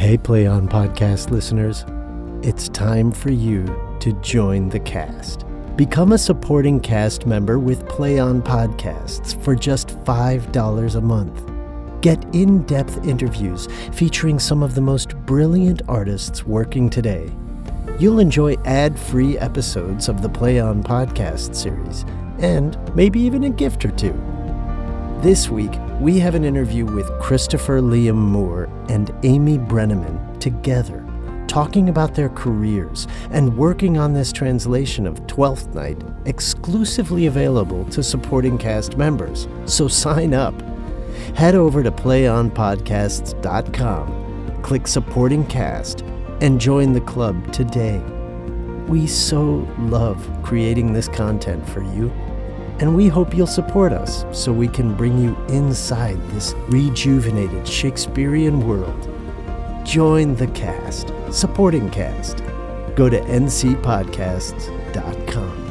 Hey, Play On Podcast listeners. It's time for you to join the cast. Become a supporting cast member with Play On Podcasts for just $5 a month. Get in depth interviews featuring some of the most brilliant artists working today. You'll enjoy ad free episodes of the Play On Podcast series and maybe even a gift or two. This week, we have an interview with Christopher Liam Moore and Amy Brenneman together talking about their careers and working on this translation of Twelfth Night exclusively available to supporting cast members. So sign up. Head over to playonpodcasts.com, click Supporting Cast, and join the club today. We so love creating this content for you, and we hope you'll support us so we can bring you inside this rejuvenated Shakespearean world. Join the cast, supporting cast. Go to ncpodcasts.com.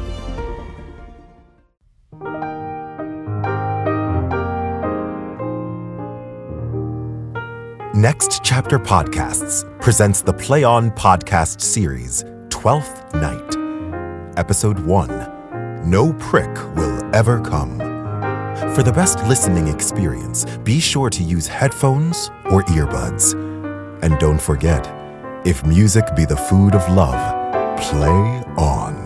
Next Chapter Podcasts presents the Play On podcast series, Twelfth Night. Episode 1 No Prick Will Ever Come. For the best listening experience, be sure to use headphones or earbuds. And don't forget, if music be the food of love, play on.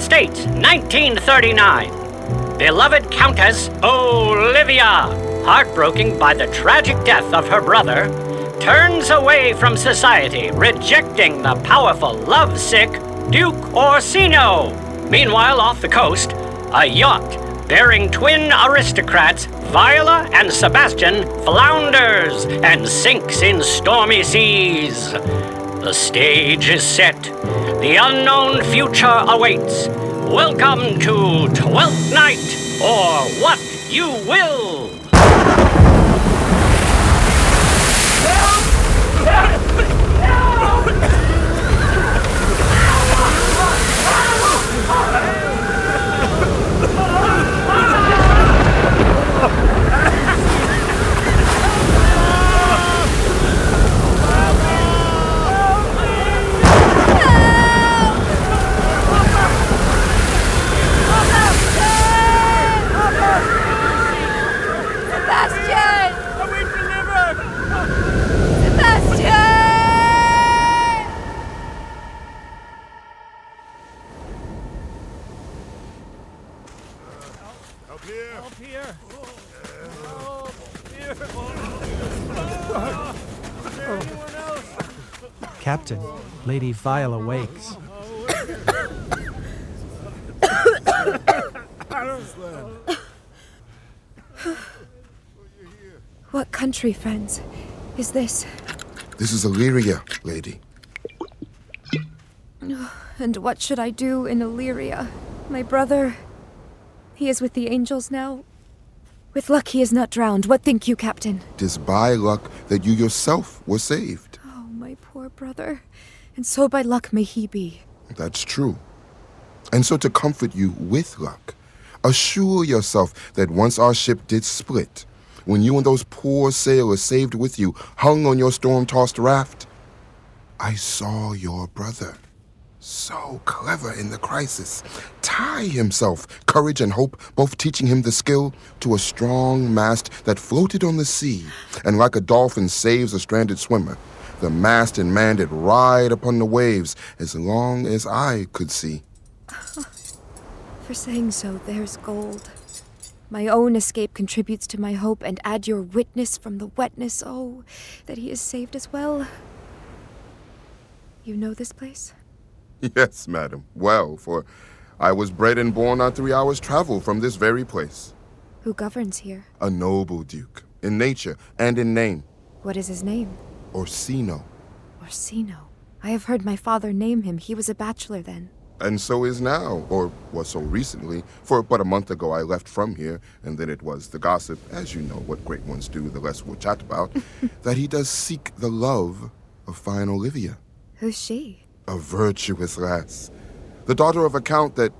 United States, 1939. Beloved Countess Olivia, heartbroken by the tragic death of her brother, turns away from society, rejecting the powerful, lovesick Duke Orsino. Meanwhile, off the coast, a yacht bearing twin aristocrats, Viola and Sebastian, flounders and sinks in stormy seas. The stage is set. The unknown future awaits. Welcome to Twelfth Night, or what you will. Sebastian! Are we delivered? Sebastian! Help here! Help here! Captain, Lady Viola wakes. What country, friends, is this? This is Illyria, lady. And what should I do in Illyria? My brother. He is with the angels now. With luck, he is not drowned. What think you, Captain? Tis by luck that you yourself were saved. Brother. And so by luck may he be. That's true. And so, to comfort you with luck, Assure yourself that once our ship did split, when you and those poor sailors saved with you hung on your storm tossed raft, I saw your brother. So clever in the crisis. Tie himself, courage and hope, both teaching him the skill to a strong mast that floated on the sea, and like a dolphin saves a stranded swimmer. The mast and man did ride upon the waves as long as I could see. For saying so, there's gold. My own escape contributes to my hope, and add your witness from the wetness, oh, that he is saved as well. You know this place? Yes, madam. Well, for I was bred and born on three hours' travel from this very place. Who governs here? A noble duke, in nature and in name. What is his name? Orsino. Orsino. I have heard my father name him. He was a bachelor then. And so is now, or was so recently, for but a month ago I left from here, and then it was the gossip, as you know what great ones do, the less we'll chat about, that he does seek the love of fine Olivia. Who's she? A virtuous lass. The daughter of a count that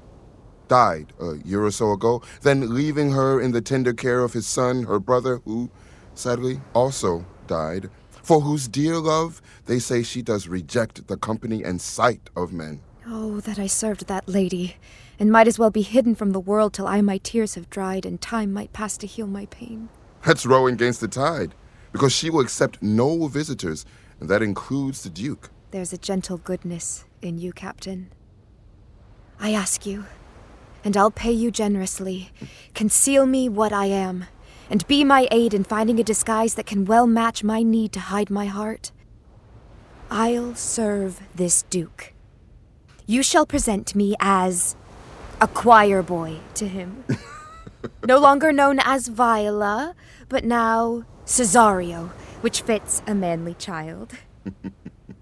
died a year or so ago, then leaving her in the tender care of his son, her brother, who, sadly, also died, for whose dear love they say she does reject the company and sight of men. Oh, that I served that lady, and might as well be hidden from the world till I my tears have dried, and time might pass to heal my pain. That's rowing against the tide, because she will accept no visitors, and that includes the Duke. There's a gentle goodness in you, Captain. I ask you, and I'll pay you generously. Conceal me what I am, and be my aid in finding a disguise that can well match my need to hide my heart. I'll serve this Duke. You shall present me as a choir boy to him. no longer known as Viola, but now Cesario, which fits a manly child.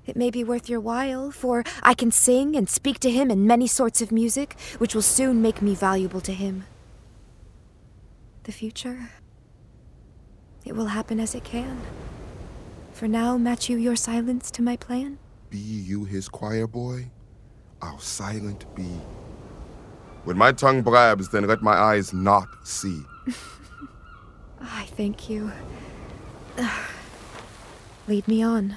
It may be worth your while, for I can sing and speak to him in many sorts of music, which will soon make me valuable to him. The future? It will happen as it can. For now, match you your silence to my plan? Be you his choir boy? I'll silent be. When my tongue blabs, then let my eyes not see. I thank you. Lead me on.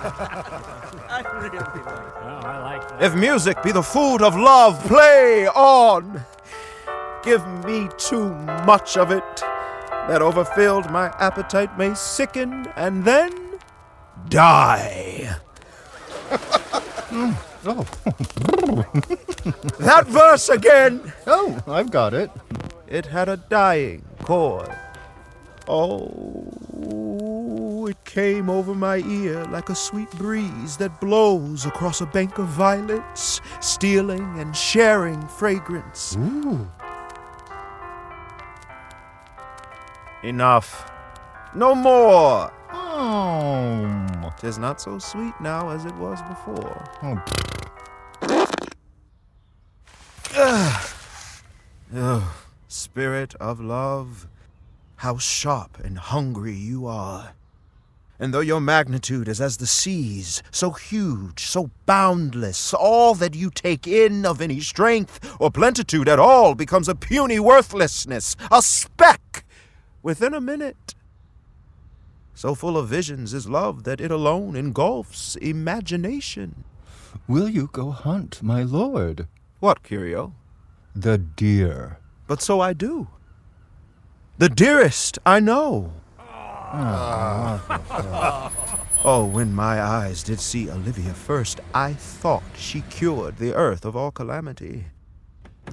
Oh, if music be the food of love, play on. Give me too much of it, that overfilled my appetite may sicken and then die. Mm. Oh. that verse again! Oh, I've got it. It had a dying chord. Oh, it came over my ear like a sweet breeze that blows across a bank of violets, stealing and sharing fragrance. Ooh. Enough. No more. Oh. Tis not so sweet now as it was before. Oh. Oh, spirit of love, how sharp and hungry you are. And though your magnitude is as the seas, so huge, so boundless, all that you take in of any strength or plentitude at all becomes a puny worthlessness, a speck, within a minute. So full of visions is love that it alone engulfs imagination. Will you go hunt, my lord? What, Curio? The deer. But so I do. The dearest I know. Oh, when my eyes did see Olivia first, I thought she cured the earth of all calamity.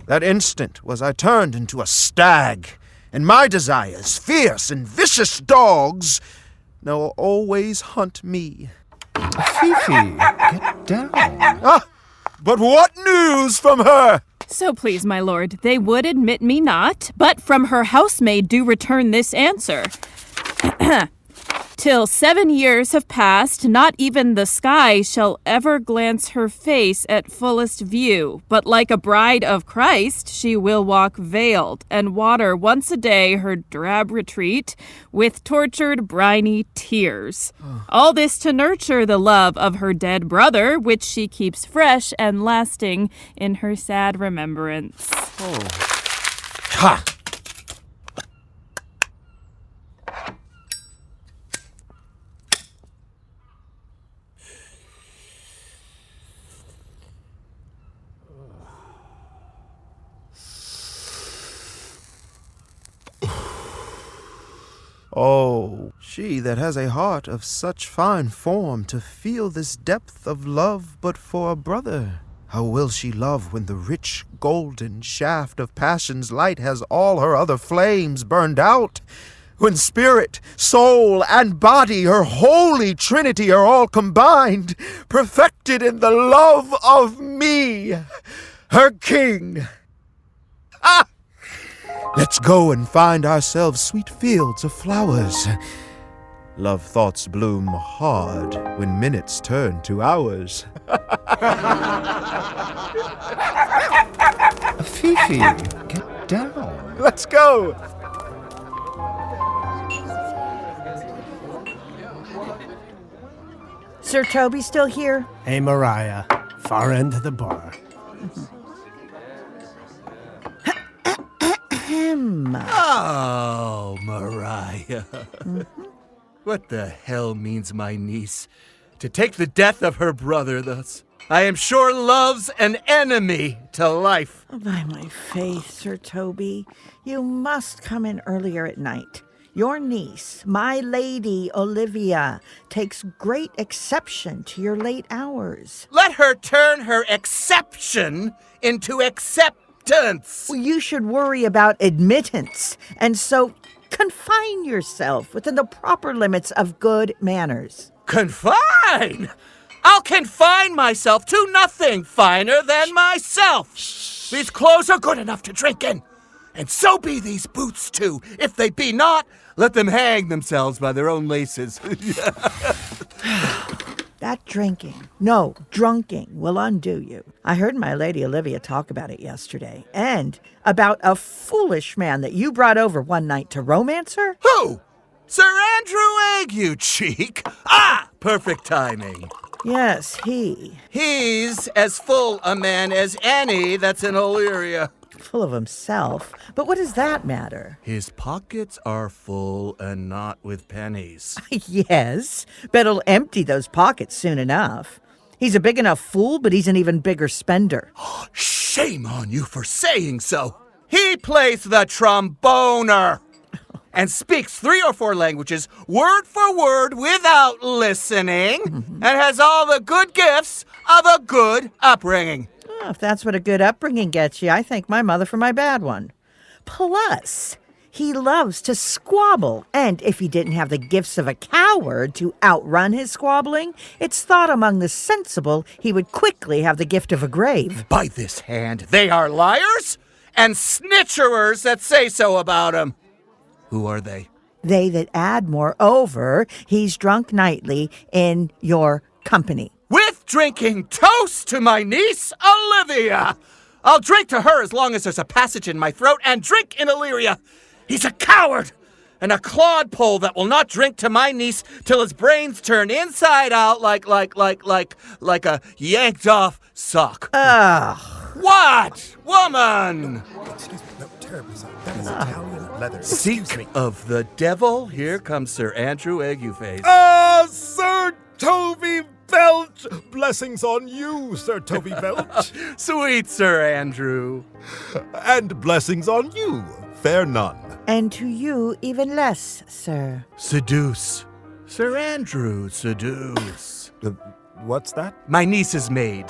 That instant was I turned into a stag, and my desires, fierce and vicious dogs, now always hunt me. Fifi, get down. Ah, but what news from her? So please, my lord, they would admit me not, but from her housemaid do return this answer. Till seven years have passed, not even the sky shall ever glance her face at fullest view. But like a bride of Christ, she will walk veiled, and water once a day her drab retreat with tortured, briny tears. All this to nurture the love of her dead brother, which she keeps fresh and lasting in her sad remembrance. Ha! Oh, she that has a heart of such fine form to feel this depth of love but for a brother. How will she love when the rich golden shaft of passion's light has all her other flames burned out? When spirit, soul, and body, her holy trinity, are all combined, perfected in the love of me, her king. Ah! Let's go and find ourselves sweet fields of flowers. Love thoughts bloom hard when minutes turn to hours. Fifi, get down. Let's go! Sir Toby still here? Hey, Maria. Far end of the bar. Ahem. Oh, Maria. What the hell means my niece to take the death of her brother thus? I am sure love's an enemy to life. By my faith, Sir Toby, you must come in earlier at night. Your niece, my lady Olivia, takes great exception to your late hours. Let her turn her exception into acceptance. Well, you should worry about admittance, and so confine yourself within the proper limits of good manners. Confine? I'll confine myself to nothing finer than myself. These clothes are good enough to drink in. And so be these boots too. If they be not, let them hang themselves by their own laces. That drinking, no, drunking, will undo you. I heard my lady Olivia talk about it yesterday, and about a foolish man that you brought over one night to romance her. Who? Sir Andrew Aguecheek. Ah, perfect timing. Yes, he. He's as full a man as any that's in Illyria. Full of himself. But what does that matter? His pockets are full and not with pennies. yes, but he'll empty those pockets soon enough. He's a big enough fool, but he's an even bigger spender. Shame on you for saying so. He plays the tromboner and speaks three or four languages word for word without listening mm-hmm. and has all the good gifts of a good upbringing. Oh, if that's what a good upbringing gets you, I thank my mother for my bad one. Plus, he loves to squabble, and if he didn't have the gifts of a coward to outrun his squabbling, it's thought among the sensible he would quickly have the gift of a grave. By this hand, they are liars and snitcherers that say so about him. Who are they? They that add moreover, he's drunk nightly in your company. With drinking toast to my niece, Olivia. I'll drink to her as long as there's a passage in my throat and drink in Illyria. He's a coward and a clodpole that will not drink to my niece till his brains turn inside out like, like, like, like, like a yanked off sock. Ugh. What? Woman! Excuse me, no, terribly sorry. That is Italian leather. Seek of the devil, here comes Sir Andrew Agueface. Ah, Sir Toby Belch! Blessings on you, Sir Toby Belch. Sweet Sir Andrew. and blessings on you, fair nun. And to you, even less, sir. Seduce. Sir Andrew, seduce. Uh, what's that? My niece's maid.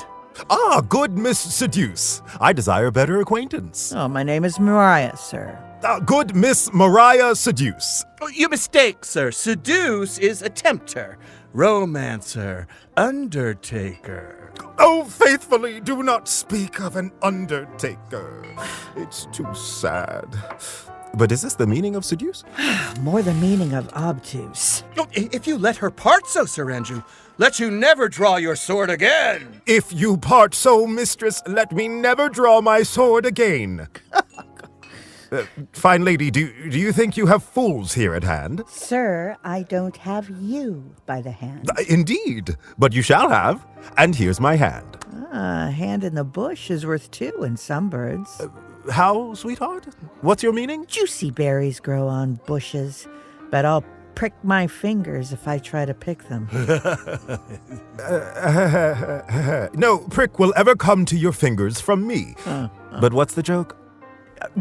Ah, good Miss Seduce. I desire better acquaintance. Oh, my name is Maria, sir. Ah, good Miss Maria Seduce. Oh, you mistake, sir. Seduce is a tempter, romancer, undertaker. Oh, faithfully, do not speak of an undertaker. It's too sad. But is this the meaning of seduce? More the meaning of obtuse. Oh, If you let her part so, Sir Andrew, let you never draw your sword again. If you part so, mistress, let me never draw my sword again. Uh, fine lady, do, do you think you have fools here at hand? Sir, I don't have you by the hand. Uh, Indeed, but you shall have. And here's my hand. Ah, a hand in the bush is worth two in some birds. How, sweetheart? What's your meaning? Juicy berries grow on bushes, but I'll prick my fingers if I try to pick them. no prick will ever come to your fingers from me. But what's the joke?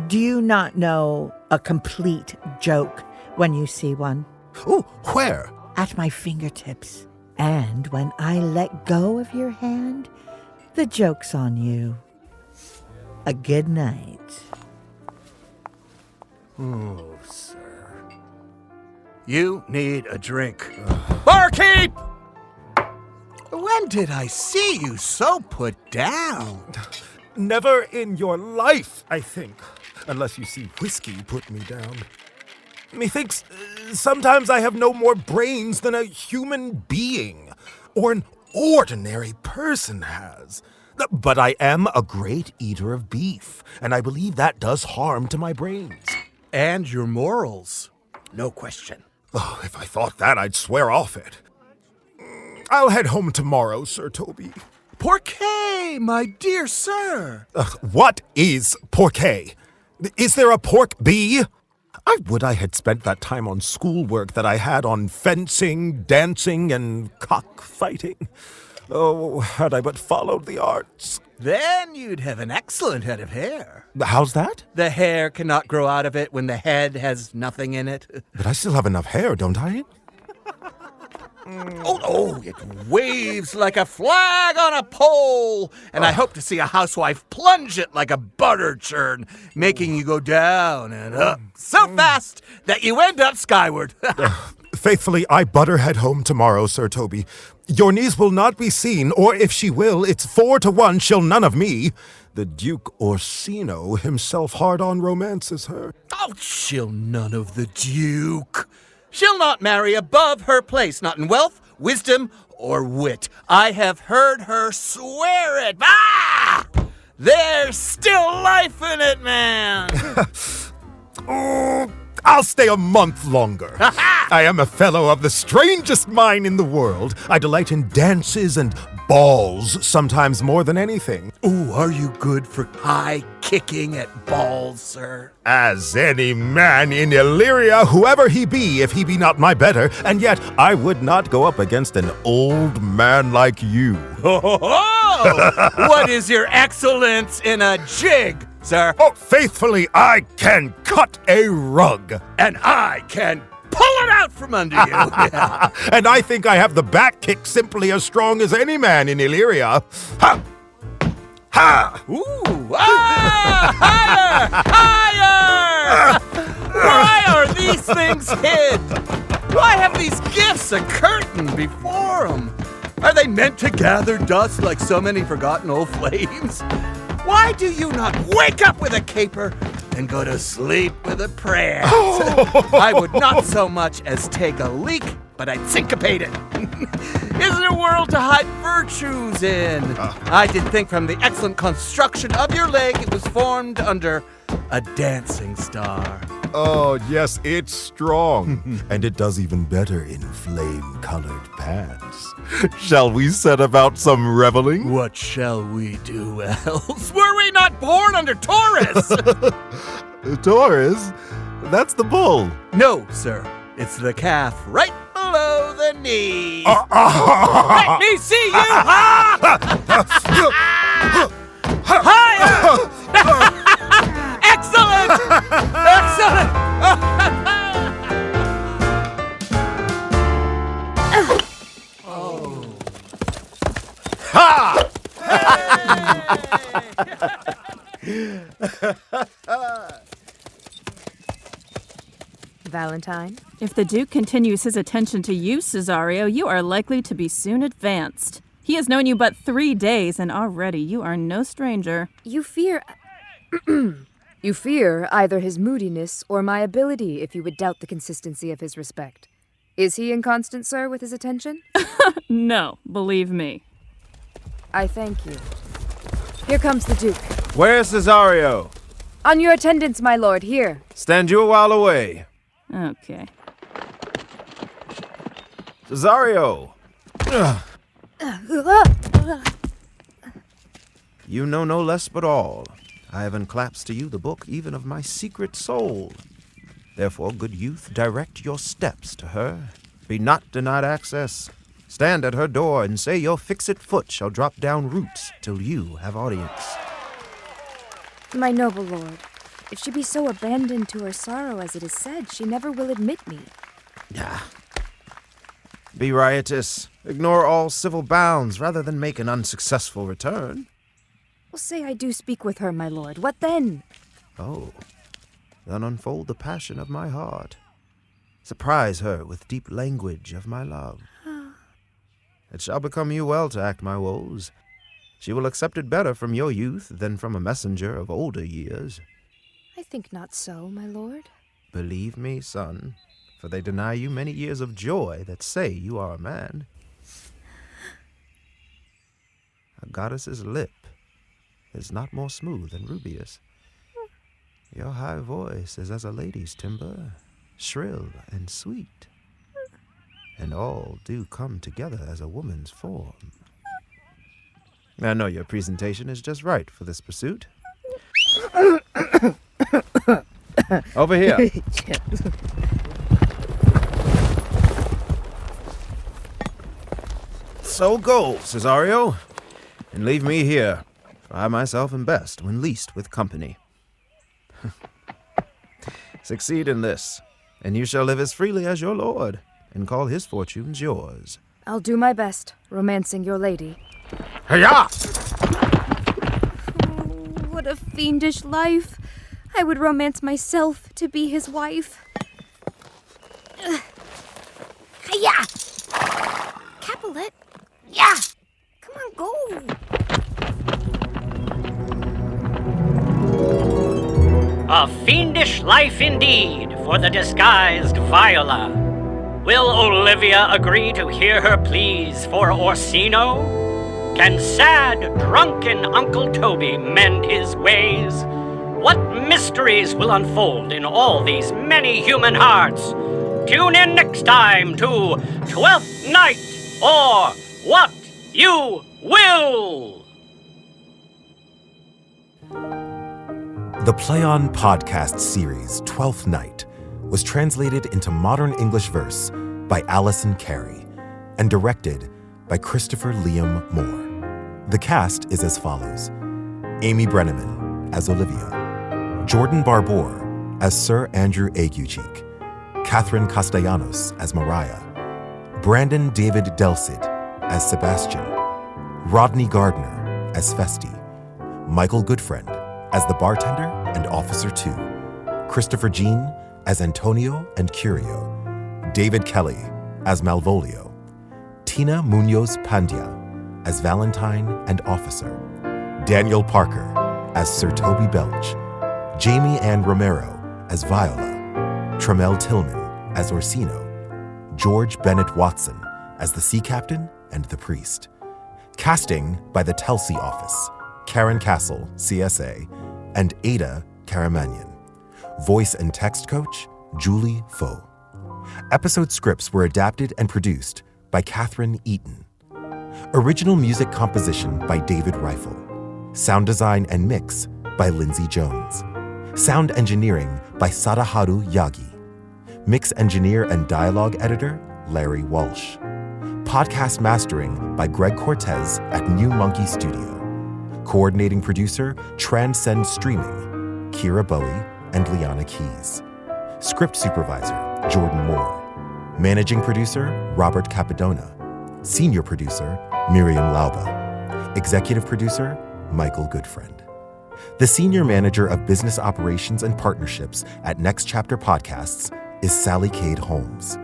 Do you not know a complete joke when you see one? Oh, where? At my fingertips. And when I let go of your hand, the joke's on you. A good night. Oh, sir. You need a drink. Barkeep! When did I see you so put down? Never in your life, I think, unless you see whiskey put me down. Methinks uh, sometimes I have no more brains than a human being, or an ordinary person has. But I am a great eater of beef, and I believe that does harm to my brains. And your morals. No question. Oh, if I thought that, I'd swear off it. Mm, I'll head home tomorrow, Sir Toby. Pourquoi, my dear sir. Ugh, what is pourquoi? Is there a pork bee? I would I had spent that time on schoolwork that I had on fencing, dancing, and cockfighting. Oh, had I but followed the arts. Then you'd have an excellent head of hair. How's that? The hair cannot grow out of it when the head has nothing in it. But I still have enough hair, don't I? Oh, oh, it waves like a flag on a pole. And I hope to see a housewife plunge it like a butter churn, making you go down and up so mm. fast that you end up skyward. Uh, faithfully, I butter head home tomorrow, Sir Toby. Your niece will not be seen, or if she will, it's four to one she'll none of me. The Duke Orsino himself hard on romances her. oh, she'll none of the Duke. She'll not marry above her place, not in wealth, wisdom, or wit. I have heard her swear it. Ah! There's still life in it, man. Oh, I'll stay a month longer. I am a fellow of the strangest mind in the world. I delight in dances and balls, sometimes more than anything. Ooh, are you good for high kicking at balls, sir? As any man in Illyria, whoever he be, if he be not my better, and yet I would not go up against an old man like you. Oh, what is your excellence in a jig, sir? Oh, faithfully, I can cut a rug. And I can pull it out from under you. Yeah. and I think I have the back kick simply as strong as any man in Illyria. Ha! Ha! Ooh, ah, higher, higher! Why are these things hid? Why have these gifts a curtain before them? Are they meant to gather dust like so many forgotten old flames? Why do you not wake up with a caper and go to sleep with a prayer? Oh. I would not so much as take a leak, but I'd syncopate it. Isn't a world to hide virtues in? Ah. I did think from the excellent construction of your leg it was formed under a dancing star. Oh, yes, it's strong. and it does even better in flame colored pants. Shall we set about some reveling? What shall we do else? Were we not born under Taurus? Taurus? That's the bull. no, sir. It's the calf right below the knee. Let me see you! Valentine? If the Duke continues his attention to you, Cesario, you are likely to be soon advanced. He has known you but three days, and already you are no stranger. You fear. You fear either his moodiness or my ability if you would doubt the consistency of his respect. Is he inconstant, sir, with his attention? no, believe me. I thank you. Here comes the Duke. Where's Cesario? On your attendance, my lord, here. Stand you a while away. Okay. Cesario! You know no less but all. I have unclasped to you the book even of my secret soul. Therefore, good youth, direct your steps to her. Be not denied access. Stand at her door and say your fixed foot shall drop down roots till you have audience. My noble lord, if she be so abandoned to her sorrow as it is said, she never will admit me. Ah. Be riotous. Ignore all civil bounds rather than make an unsuccessful return. Well, say I do speak with her, my lord. What then? Oh, then unfold the passion of my heart. Surprise her with deep language of my love. it shall become you well to act my woes. She will accept it better from your youth than from a messenger of older years. I think not so, my lord. Believe me, son, for they deny you many years of joy that say you are a man. A goddess's lip is not more smooth than rubious. Your high voice is as a lady's timbre, shrill and sweet. And all do come together as a woman's form. I know your presentation is just right for this pursuit. Over here. So go, Cesario, and leave me here. For I myself am best when least with company. Succeed in this, and you shall live as freely as your lord, and call his fortunes yours. I'll do my best, romancing your lady. Hiya! What a fiendish life! I would romance myself to be his wife. Uh, hiya! Capulet? Yeah! Come on, go! A fiendish life indeed for the disguised Viola. Will Olivia agree to hear her pleas for Orsino? Can sad, drunken Uncle Toby mend his ways? What mysteries will unfold in all these many human hearts? Tune in next time to Twelfth Night or What You Will! The Play On podcast series, Twelfth Night, was translated into modern English verse by Alison Carey and directed by Christopher Liam Moore. The cast is as follows Amy Brenneman as Olivia, Jordan Barbour as Sir Andrew Aguecheek, Catherine Castellanos as Maria, Brandon David Delsid as Sebastian, Rodney Gardiner as Feste, Michael Goodfriend as the bartender and Officer 2, Cristofer Jean as Antonio and Curio, David Kelly as Malvolio, Tina Munoz Pandya as Valentine and Officer, Daniel Parker as Sir Toby Belch, Jamie Ann Romero as Viola, Tramell Tillman as Orsino, Jeorge Bennett Watson as the Sea Captain and the Priest. Casting by the Telsey Office, Karyn Casl, CSA, and Ada Karamanyan. Voice and text coach, Julie Foh. Episode scripts were adapted and produced by Catherine Eaton. Original music composition by David Reiffel. Sound design and mix by Lindsay Jones. Sound engineering by Sadaharu Yagi. Mix engineer and dialogue editor, Larry Walsh. Podcast mastering by Greg Cortez at New Monkey Studio. Coordinating producer, Transcend Streaming, Kyra Bowie and Leanne Keyes. Script supervisor, Jordan Moore. Managing producer, Robert Capadona. Senior producer, Miriam Lauba. Executive producer, Michael Goodfriend. The Senior Manager of Business Operations and Partnerships at Next Chapter Podcasts is Sally Cade Holmes.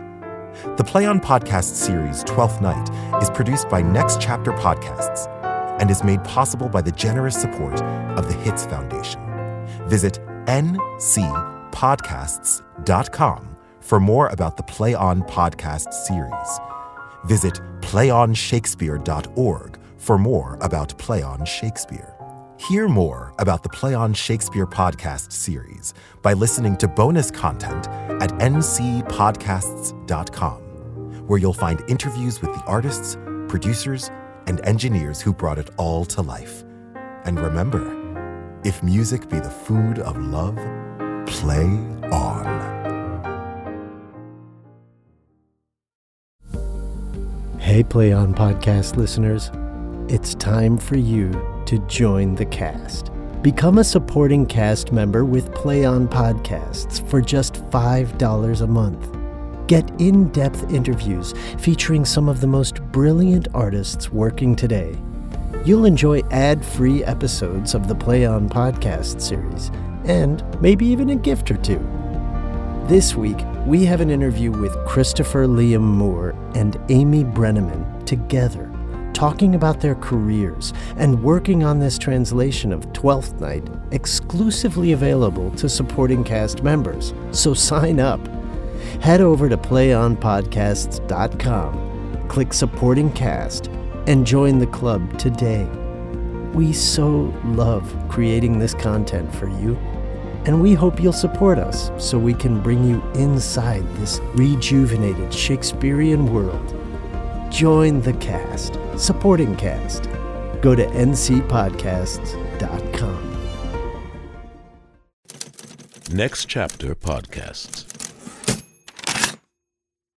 The Play On Podcast series, 12th Night, is produced by Next Chapter Podcasts and is made possible by the generous support of the Hitz Foundation. Visit ncpodcasts.com for more about the Play On podcast series. Visit playonshakespeare.org for more about Play On Shakespeare. Hear more about the Play On Shakespeare podcast series by listening to bonus content at ncpodcasts.com, where you'll find interviews with the artists, producers, and engineers who brought it all to life. And remember, if music be the food of love, play on. Hey, Play On podcast listeners. It's time for you to join the cast. Become a supporting cast member with Play On Podcasts for just $5 a month. Get in depth interviews featuring some of the most brilliant artists working today. You'll enjoy ad free episodes of the Play On Podcast series, and maybe even a gift or two. This week, we have an interview with Christopher Liam Moore and Amy Brenneman together, talking about their careers and working on this translation of Twelfth Night, exclusively available to supporting cast members. So sign up. Head over to playonpodcasts.com, click Supporting Cast, and join the club today. We so love creating this content for you and we hope you'll support us so we can bring you inside this rejuvenated Shakespearean world. Join the cast, supporting cast. Go to ncpodcasts.com. Next Chapter Podcasts.